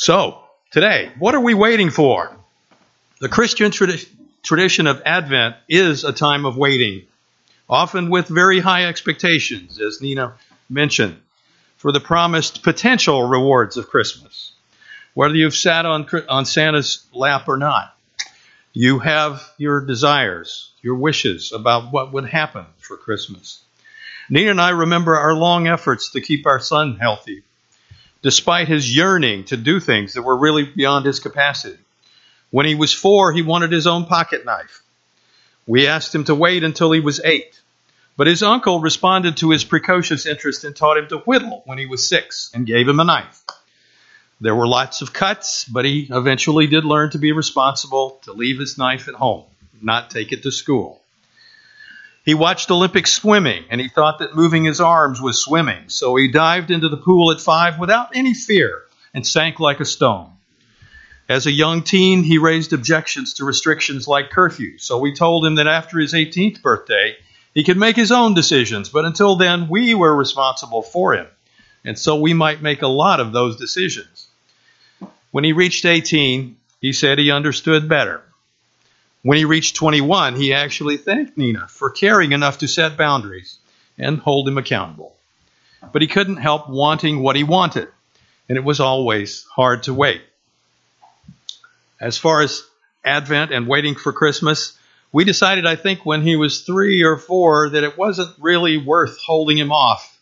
So, today, what are we waiting for? The Christian tradi- tradition of Advent is a time of waiting, often with very high expectations, as Nina mentioned, for the promised potential rewards of Christmas. Whether you've sat on, on Santa's lap or not, you have your desires, your wishes about what would happen for Christmas. Nina and I remember our long efforts to keep our son healty despite his yearning to do things that were really beyond his capacity. When he was four, he wanted his own pocket knife. We asked him to wait until he was eight, but his uncle responded to his precocious interest and taught him to whittle when he was six and gave him a knife. There were lots of cuts, but he eventually did learn to be responsible, to leave his knife at home, not take it to school. He watched Olympic swimming and he thought that moving his arms was swimming, so he dived into the pool at five without any fear and sank like a stone. As a young teen, he raised objections to restrictions like curfew, so we told him that after his 18th birthday, he could make his own decisions, but until then, we were responsible for him, and so we might make a lot of those decisions. When he reached 18, he said he understood better when he reached 21, he actually thanked Nina for caring enough to set boundaries and hold him accountable. But he couldn't help wanting what he wanted, and it was always hard to wait. As far as Advent and waiting for Christmas, we decided, I think, when he was three or four, that it wasn't really worth holding him off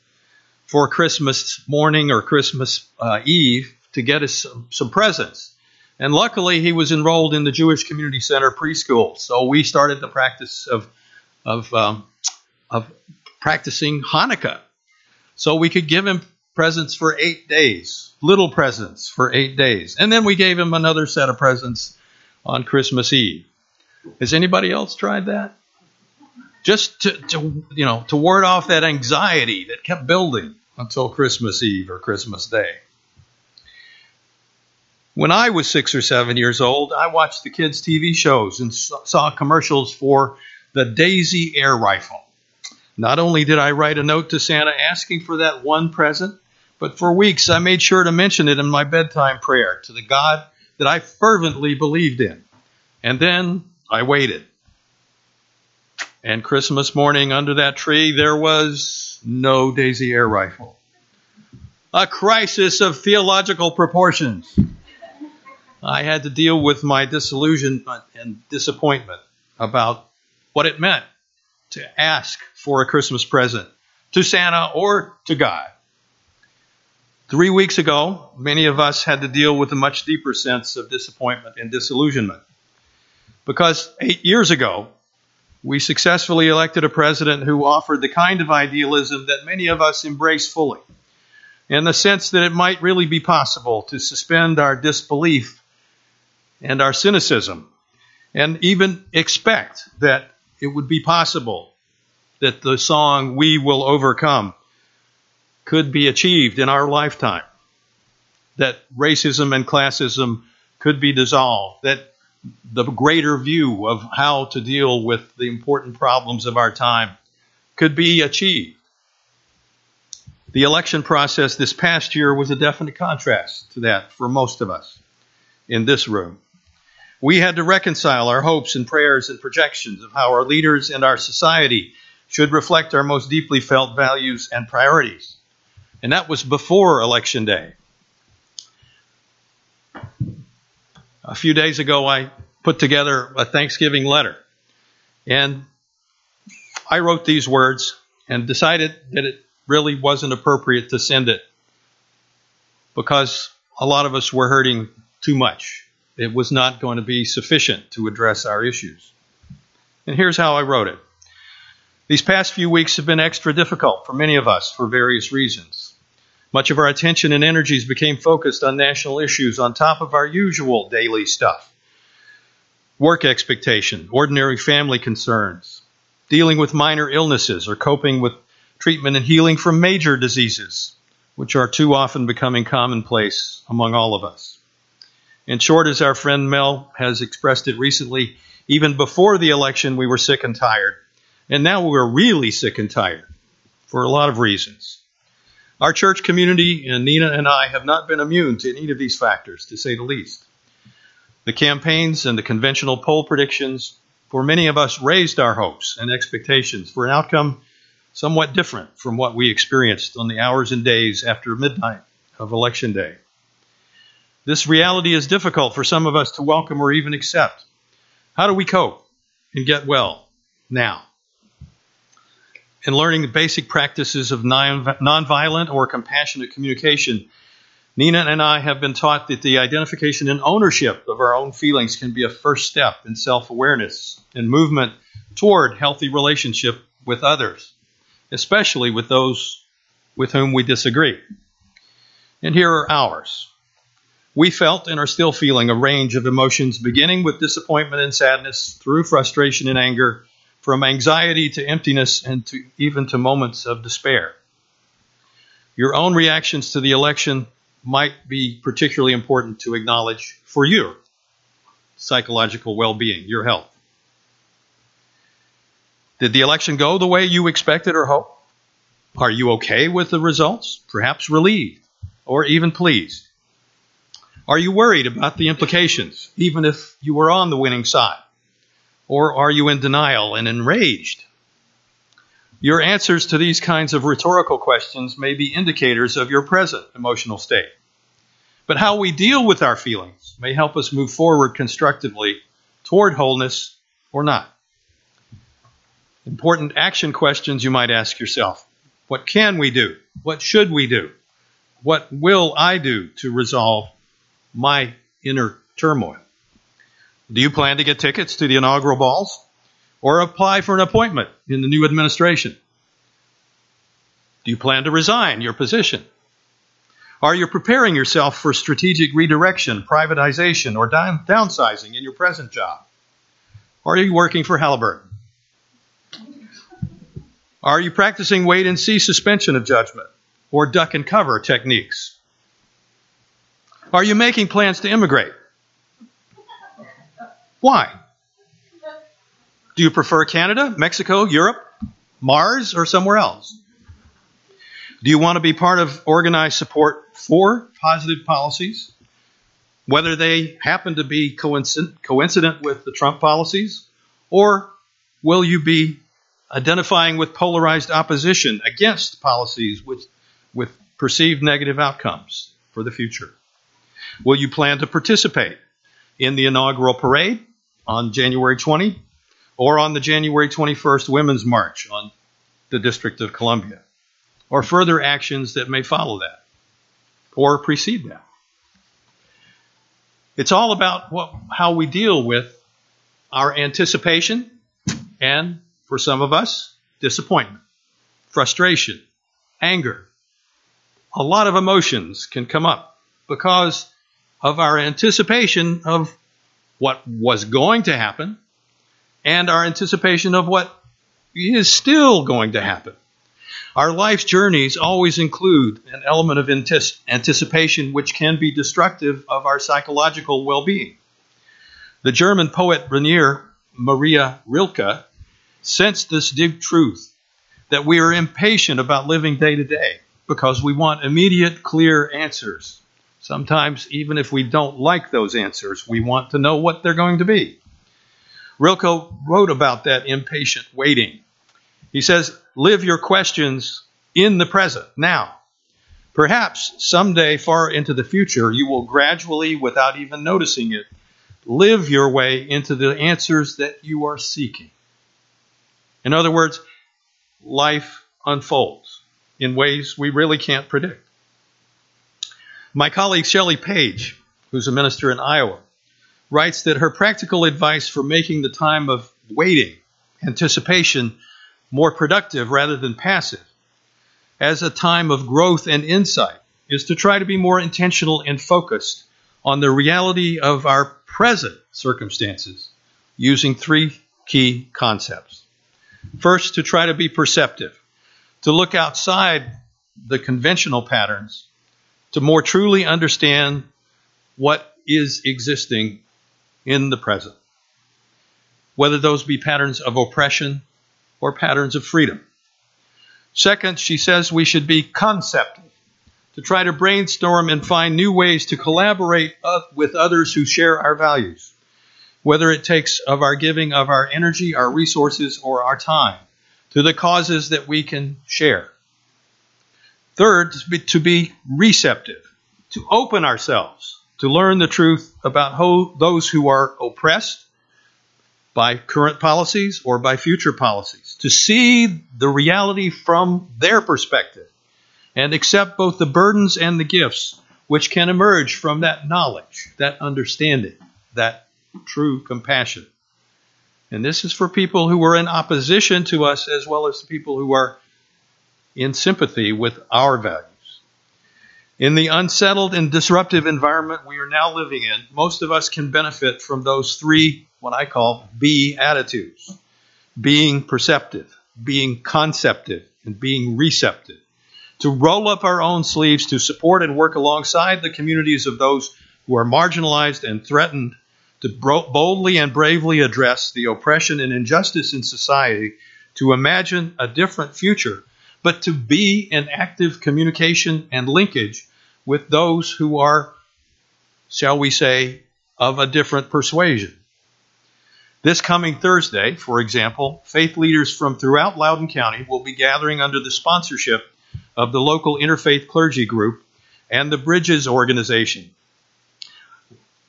for Christmas morning or Christmas uh, Eve to get us some, some presents. And luckily, he was enrolled in the Jewish Community Center preschool. So we started the practice of, of, um, of practicing Hanukkah. So we could give him presents for eight days, little presents for eight days. And then we gave him another set of presents on Christmas Eve. Has anybody else tried that? Just to, to you know, to ward off that anxiety that kept building until Christmas Eve or Christmas Day. When I was six or seven years old, I watched the kids' TV shows and saw commercials for the Daisy air rifle. Not only did I write a note to Santa asking for that one present, but for weeks I made sure to mention it in my bedtime prayer to the God that I fervently believed in. And then I waited. And Christmas morning under that tree, there was no Daisy air rifle. A crisis of theological proportions. I had to deal with my disillusionment and disappointment about what it meant to ask for a Christmas present to Santa or to God. Three weeks ago, many of us had to deal with a much deeper sense of disappointment and disillusionment. Because eight years ago, we successfully elected a president who offered the kind of idealism that many of us embrace fully, in the sense that it might really be possible to suspend our disbelief and our cynicism, and even expect that it would be possible that the song We Will Overcome could be achieved in our lifetime, that racism and classism could be dissolved, that the greater view of how to deal with the important problems of our time could be achieved. The election process this past year was a definite contrast to that for most of us in this room. We had to reconcile our hopes and prayers and projections of how our leaders and our society should reflect our most deeply felt values and priorities. And that was before Election Day. A few days ago, I put together a Thanksgiving letter. And I wrote these words and decided that it really wasn't appropriate to send it because a lot of us were hurting too much it was not going to be sufficient to address our issues. And here's how I wrote it. These past few weeks have been extra difficult for many of us for various reasons. Much of our attention and energies became focused on national issues on top of our usual daily stuff work expectation, ordinary family concerns, dealing with minor illnesses, or coping with treatment and healing from major diseases, which are too often becoming commonplace among all of us. In short, as our friend Mel has expressed it recently, even before the election, we were sick and tired. And now we're really sick and tired for a lot of reasons. Our church community and Nina and I have not been immune to any of these factors, to say the least. The campaigns and the conventional poll predictions for many of us raised our hopes and expectations for an outcome somewhat different from what we experienced on the hours and days after midnight of Election Day. This reality is difficult for some of us to welcome or even accept. How do we cope and get well now? In learning the basic practices of nonviolent or compassionate communication, Nina and I have been taught that the identification and ownership of our own feelings can be a first step in self awareness and movement toward healthy relationship with others, especially with those with whom we disagree. And here are ours. We felt and are still feeling a range of emotions beginning with disappointment and sadness through frustration and anger from anxiety to emptiness and to even to moments of despair. Your own reactions to the election might be particularly important to acknowledge for your psychological well being, your health. Did the election go the way you expected or hoped? Are you okay with the results? Perhaps relieved or even pleased? Are you worried about the implications, even if you were on the winning side? Or are you in denial and enraged? Your answers to these kinds of rhetorical questions may be indicators of your present emotional state. But how we deal with our feelings may help us move forward constructively toward wholeness or not. Important action questions you might ask yourself What can we do? What should we do? What will I do to resolve my inner turmoil? Do you plan to get tickets to the inaugural balls or apply for an appointment in the new administration? Do you plan to resign your position? Are you preparing yourself for strategic redirection, privatization, or down, downsizing in your present job? Are you working for Halliburton? Are you practicing wait and see suspension of judgment or duck and cover techniques? Are you making plans to immigrate? Why? Do you prefer Canada, Mexico, Europe, Mars, or somewhere else? Do you want to be part of organized support for positive policies, whether they happen to be coincident, coincident with the Trump policies, or will you be identifying with polarized opposition against policies with, with perceived negative outcomes for the future? Will you plan to participate in the inaugural parade on January 20 or on the January 21st Women's March on the District of Columbia, or further actions that may follow that or precede that? It's all about what, how we deal with our anticipation and, for some of us, disappointment, frustration, anger. A lot of emotions can come up because of our anticipation of what was going to happen and our anticipation of what is still going to happen. Our life's journeys always include an element of anticipation which can be destructive of our psychological well being. The German poet Rainer Maria Rilke sensed this deep truth that we are impatient about living day to day because we want immediate, clear answers. Sometimes, even if we don't like those answers, we want to know what they're going to be. Rilke wrote about that impatient waiting. He says, Live your questions in the present, now. Perhaps someday far into the future, you will gradually, without even noticing it, live your way into the answers that you are seeking. In other words, life unfolds in ways we really can't predict. My colleague Shelley Page, who's a minister in Iowa, writes that her practical advice for making the time of waiting, anticipation, more productive rather than passive, as a time of growth and insight, is to try to be more intentional and focused on the reality of our present circumstances using three key concepts. First, to try to be perceptive, to look outside the conventional patterns to more truly understand what is existing in the present, whether those be patterns of oppression or patterns of freedom. Second, she says we should be conceptive, to try to brainstorm and find new ways to collaborate with others who share our values, whether it takes of our giving of our energy, our resources, or our time to the causes that we can share. Third, to be, to be receptive, to open ourselves, to learn the truth about how, those who are oppressed by current policies or by future policies, to see the reality from their perspective and accept both the burdens and the gifts which can emerge from that knowledge, that understanding, that true compassion. And this is for people who are in opposition to us as well as the people who are in sympathy with our values. In the unsettled and disruptive environment we are now living in, most of us can benefit from those three, what I call B attitudes being perceptive, being conceptive, and being receptive. To roll up our own sleeves to support and work alongside the communities of those who are marginalized and threatened, to boldly and bravely address the oppression and injustice in society, to imagine a different future but to be in active communication and linkage with those who are, shall we say, of a different persuasion. This coming Thursday, for example, faith leaders from throughout Loudoun County will be gathering under the sponsorship of the local interfaith clergy group and the Bridges organization.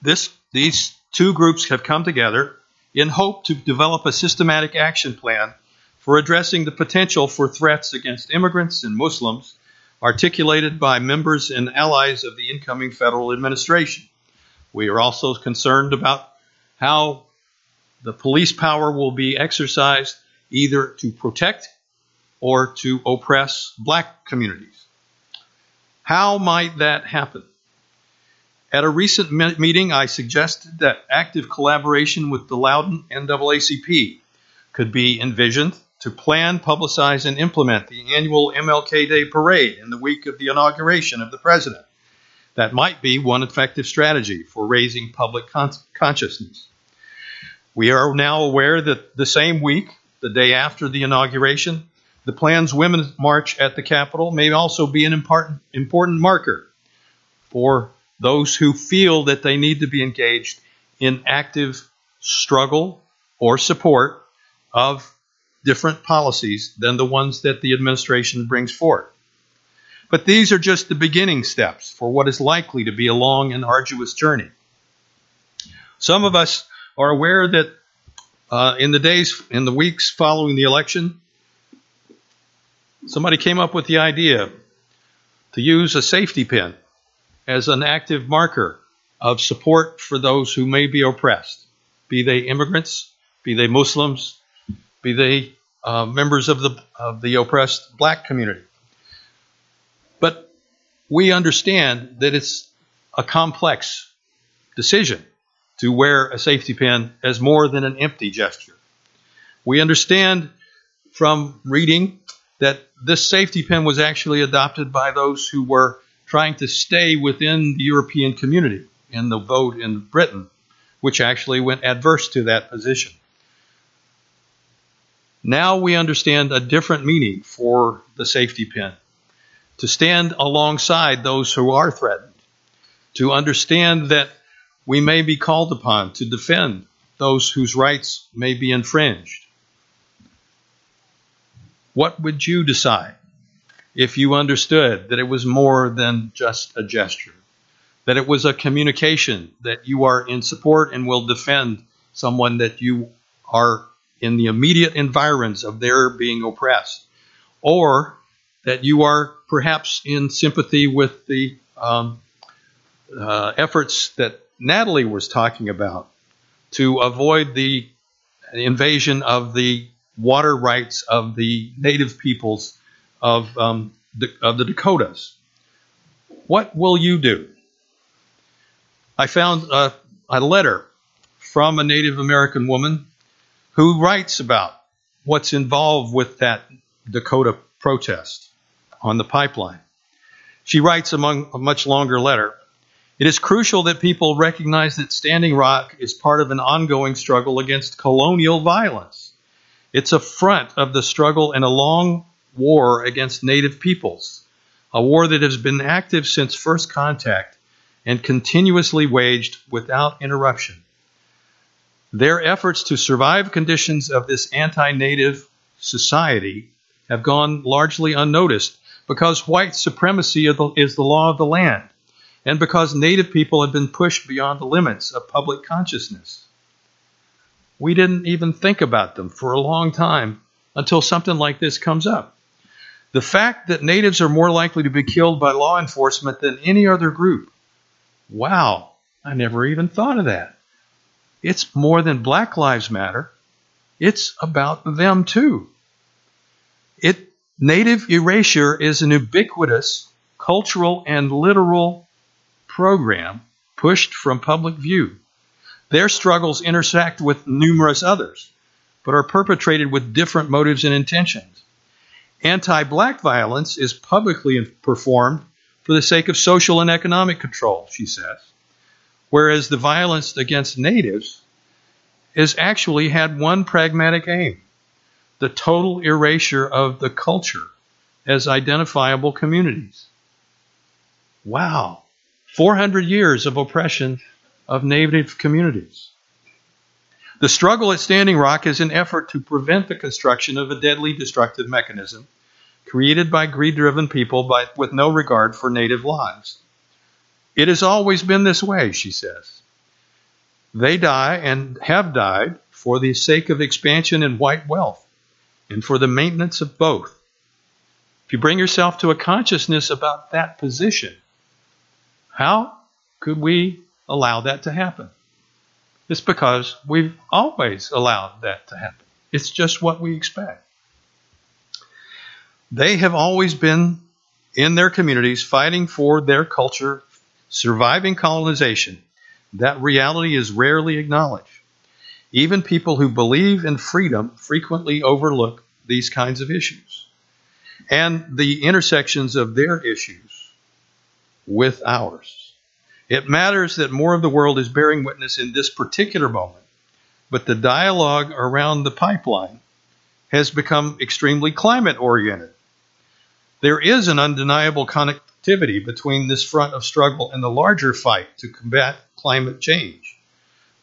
This, these two groups have come together in hope to develop a systematic action plan for addressing the potential for threats against immigrants and Muslims articulated by members and allies of the incoming federal administration. We are also concerned about how the police power will be exercised either to protect or to oppress black communities. How might that happen? At a recent meeting, I suggested that active collaboration with the Loudoun NAACP could be envisioned to plan, publicize, and implement the annual MLK Day parade in the week of the inauguration of the president. That might be one effective strategy for raising public con- consciousness. We are now aware that the same week, the day after the inauguration, the planned Women's March at the Capitol may also be an important, important marker for those who feel that they need to be engaged in active struggle or support of different policies than the ones that the administration brings forth. But these are just the beginning steps for what is likely to be a long and arduous journey. Some of us are aware that uh, in the days, in the weeks following the election, somebody came up with the idea to use a safety pin as an active marker of support for those who may be oppressed, be they immigrants, be they Muslims, be they uh, members of the of the oppressed black community. But we understand that it's a complex decision to wear a safety pin as more than an empty gesture. We understand from reading that this safety pin was actually adopted by those who were trying to stay within the European community in the vote in Britain, which actually went adverse to that position. Now we understand a different meaning for the safety pin to stand alongside those who are threatened, to understand that we may be called upon to defend those whose rights may be infringed. What would you decide if you understood that it was more than just a gesture? That it was a communication that you are in support and will defend someone that you are in the immediate environs of their being oppressed, or that you are perhaps in sympathy with the um, uh, efforts that Natalie was talking about to avoid the invasion of the water rights of the native peoples of, um, the, of the Dakotas. What will you do? I found a, a letter from a Native American woman who writes about what's involved with that Dakota protest on the pipeline. She writes among a much longer letter. It is crucial that people recognize that Standing Rock is part of an ongoing struggle against colonial violence. It's a front of the struggle in a long war against native peoples, a war that has been active since first contact and continuously waged without interruption. Their efforts to survive conditions of this anti native society have gone largely unnoticed because white supremacy is the law of the land and because native people have been pushed beyond the limits of public consciousness. We didn't even think about them for a long time until something like this comes up. The fact that natives are more likely to be killed by law enforcement than any other group. Wow, I never even thought of that. It's more than Black Lives Matter. It's about them too. It native erasure is an ubiquitous cultural and literal program pushed from public view. Their struggles intersect with numerous others, but are perpetrated with different motives and intentions. Anti black violence is publicly performed for the sake of social and economic control, she says, whereas the violence against natives has actually had one pragmatic aim the total erasure of the culture as identifiable communities. Wow. 400 years of oppression of native communities. The struggle at Standing Rock is an effort to prevent the construction of a deadly destructive mechanism created by greed driven people by, with no regard for native lives. It has always been this way, she says. They die and have died for the sake of expansion and white wealth and for the maintenance of both. If you bring yourself to a consciousness about that position, how could we allow that to happen? It's because we've always allowed that to happen. It's just what we expect. They have always been in their communities fighting for their culture, surviving colonization. That reality is rarely acknowledged. Even people who believe in freedom frequently overlook these kinds of issues and the intersections of their issues with ours. It matters that more of the world is bearing witness in this particular moment, but the dialogue around the pipeline has become extremely climate oriented. There is an undeniable connectivity between this front of struggle and the larger fight to combat climate change.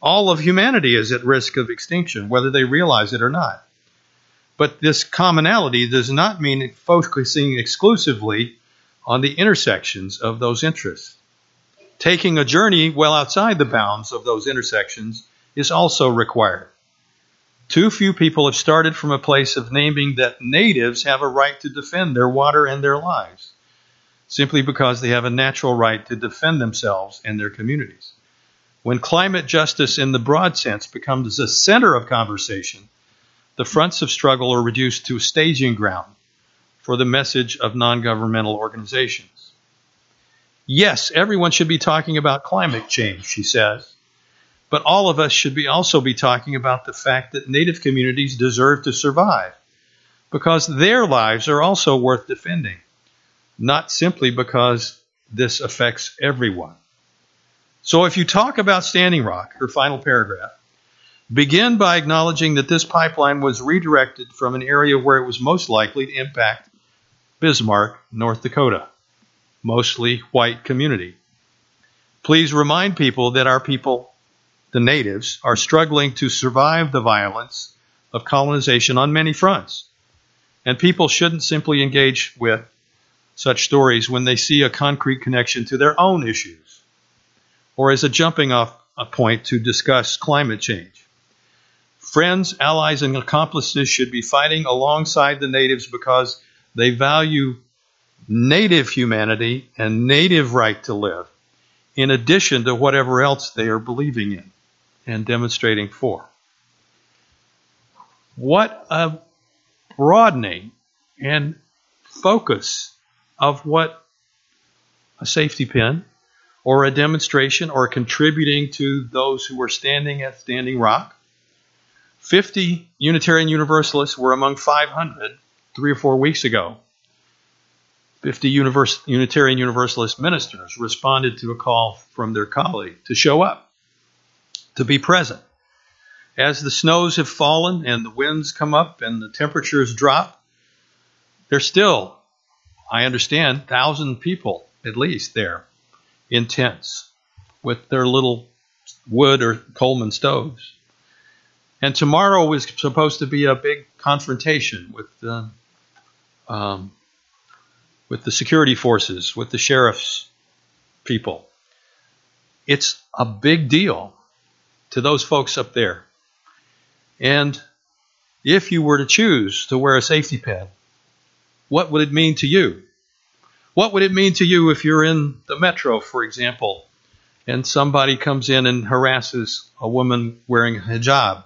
All of humanity is at risk of extinction, whether they realize it or not. But this commonality does not mean focusing exclusively on the intersections of those interests. Taking a journey well outside the bounds of those intersections is also required. Too few people have started from a place of naming that natives have a right to defend their water and their lives, simply because they have a natural right to defend themselves and their communities. When climate justice in the broad sense becomes the center of conversation, the fronts of struggle are reduced to a staging ground for the message of non governmental organizations. Yes, everyone should be talking about climate change, she says. But all of us should be also be talking about the fact that Native communities deserve to survive because their lives are also worth defending, not simply because this affects everyone. So if you talk about Standing Rock, her final paragraph, begin by acknowledging that this pipeline was redirected from an area where it was most likely to impact Bismarck, North Dakota mostly white community. Please remind people that our people, the natives, are struggling to survive the violence of colonization on many fronts. And people shouldn't simply engage with such stories when they see a concrete connection to their own issues or as a jumping off a point to discuss climate change. Friends, allies, and accomplices should be fighting alongside the natives because they value native humanity and native right to live, in addition to whatever else they are believing in and demonstrating for. What a broadening and focus of what a safety pin or a demonstration or contributing to those who were standing at Standing Rock. 50 Unitarian Universalists were among 500 three or four weeks ago 50 Univers- Unitarian Universalist ministers responded to a call from their colleague to show up, to be present. As the snows have fallen and the winds come up and the temperatures drop, they're still I understand, thousand people at least there in tents with their little wood or Coleman stoves. And tomorrow is supposed to be a big confrontation with the, um, with the security forces, with the sheriff's people. It's a big deal to those folks up there. And if you were to choose to wear a safety pin, what would it mean to you? What would it mean to you if you're in the metro, for example, and somebody comes in and harasses a woman wearing a hijab?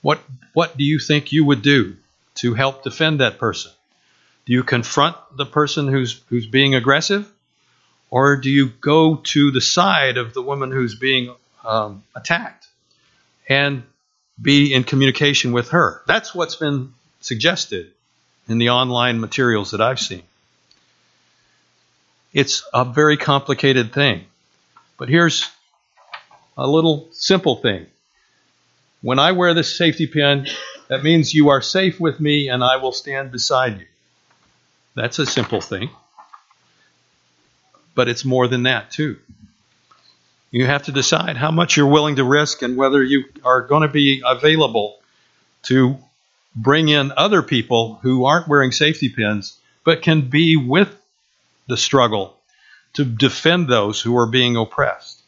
What, what do you think you would do to help defend that person? Do you confront the person who's, who's being aggressive? Or do you go to the side of the woman who's being um, attacked and be in communication with her? That's what's been suggested in the online materials that I've seen. It's a very complicated thing. But here's a little simple thing. When I wear this safety pin, that means you are safe with me and I will stand beside you. That's a simple thing. But it's more than that, too. You have to decide how much you're willing to risk and whether you are going to be available to bring in other people who aren't wearing safety pins but can be with the struggle to defend those who are being oppressed.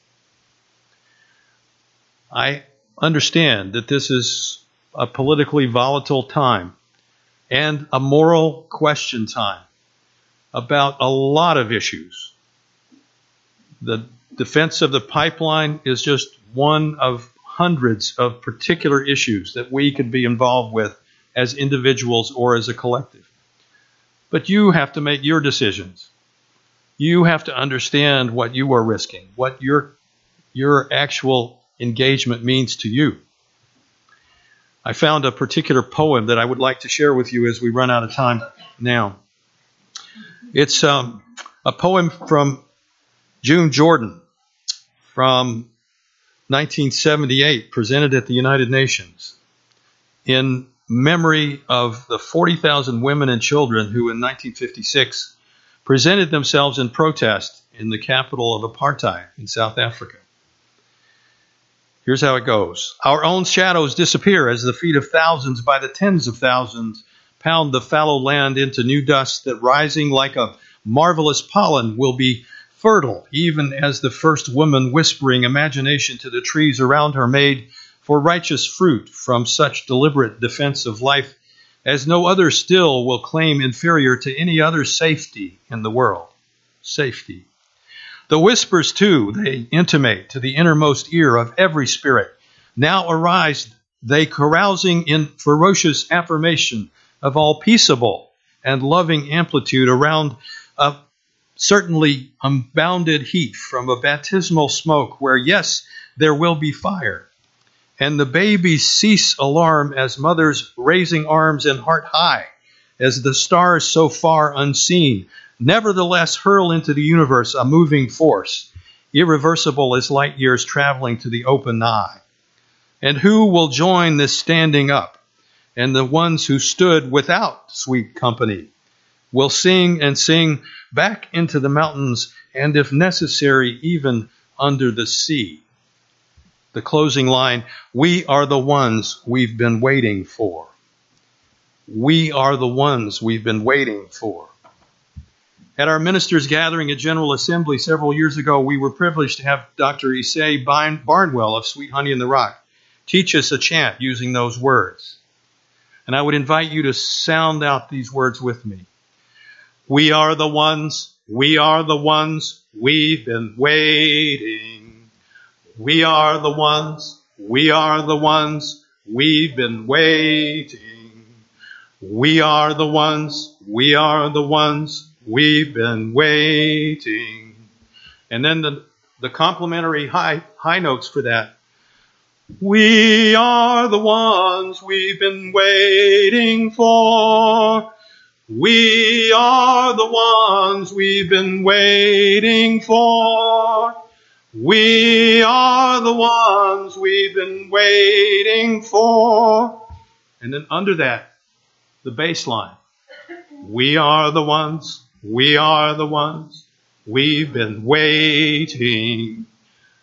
I understand that this is a politically volatile time and a moral question time about a lot of issues. The defense of the pipeline is just one of hundreds of particular issues that we could be involved with as individuals or as a collective. But you have to make your decisions. You have to understand what you are risking, what your, your actual engagement means to you. I found a particular poem that I would like to share with you as we run out of time now. It's um, a poem from June Jordan from 1978, presented at the United Nations in memory of the 40,000 women and children who in 1956 presented themselves in protest in the capital of apartheid in South Africa. Here's how it goes Our own shadows disappear as the feet of thousands by the tens of thousands pound the fallow land into new dust that rising like a marvelous pollen will be fertile, even as the first woman whispering imagination to the trees around her made for righteous fruit from such deliberate defense of life as no other still will claim inferior to any other safety in the world. Safety. The whispers, too, they intimate to the innermost ear of every spirit. Now arise they carousing in ferocious affirmation of all peaceable and loving amplitude around a certainly unbounded heat from a baptismal smoke where, yes, there will be fire. And the babies cease alarm as mothers raising arms and heart high, as the stars so far unseen nevertheless hurl into the universe a moving force, irreversible as light years traveling to the open eye. And who will join this standing up? And the ones who stood without sweet company will sing and sing back into the mountains, and if necessary, even under the sea. The closing line We are the ones we've been waiting for. We are the ones we've been waiting for. At our ministers' gathering at General Assembly several years ago, we were privileged to have Dr. Ysaye Barnwell of Sweet Honey in the Rock teach us a chant using those words. And I would invite you to sound out these words with me. We are the ones, we are the ones, we've been waiting. We are the ones, we are the ones, we've been waiting. We are the ones, we are the ones, We've been waiting. And then the, the complementary high, high notes for that. We are the ones we've been waiting for. We are the ones we've been waiting for. We are the ones we've been waiting for. And then under that, the bass line. We are the ones, we are the ones, we've been waiting.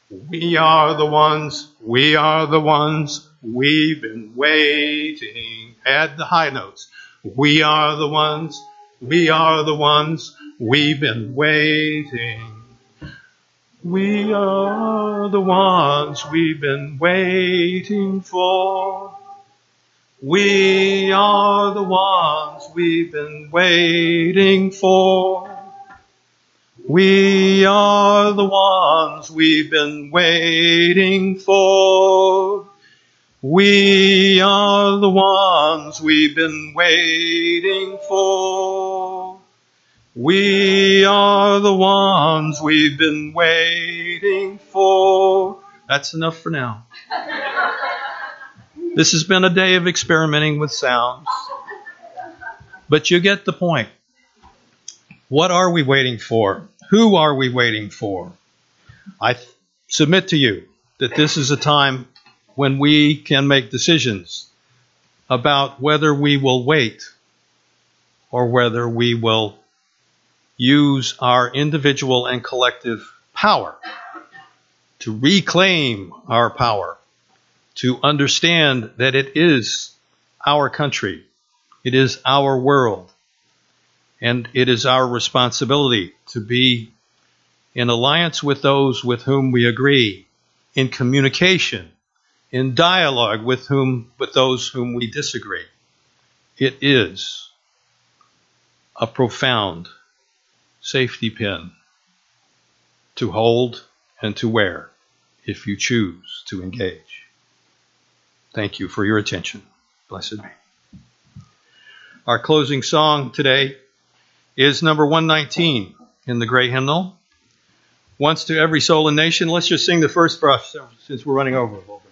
We are the ones, we are the ones, we've been waiting. Add the high notes. We are the ones, we are the ones, we've been waiting. We are the ones we've been waiting for. We are the ones we've been waiting for. We are the ones we've been waiting for. We are the ones we've been waiting for. We are the ones we've been waiting for. That's enough for now. This has been a day of experimenting with sounds. But you get the point. What are we waiting for? Who are we waiting for? I th- submit to you that this is a time when we can make decisions about whether we will wait or whether we will use our individual and collective power to reclaim our power, to understand that it is our country, it is our world, and it is our responsibility to be in alliance with those with whom we agree, in communication, in dialogue with whom with those whom we disagree. It is a profound safety pin to hold and to wear if you choose to engage. Thank you for your attention. Blessed be. Our closing song today is number 119 in the Great Hymnal. Once to every soul and nation. Let's just sing the first verse since we're running over a little bit.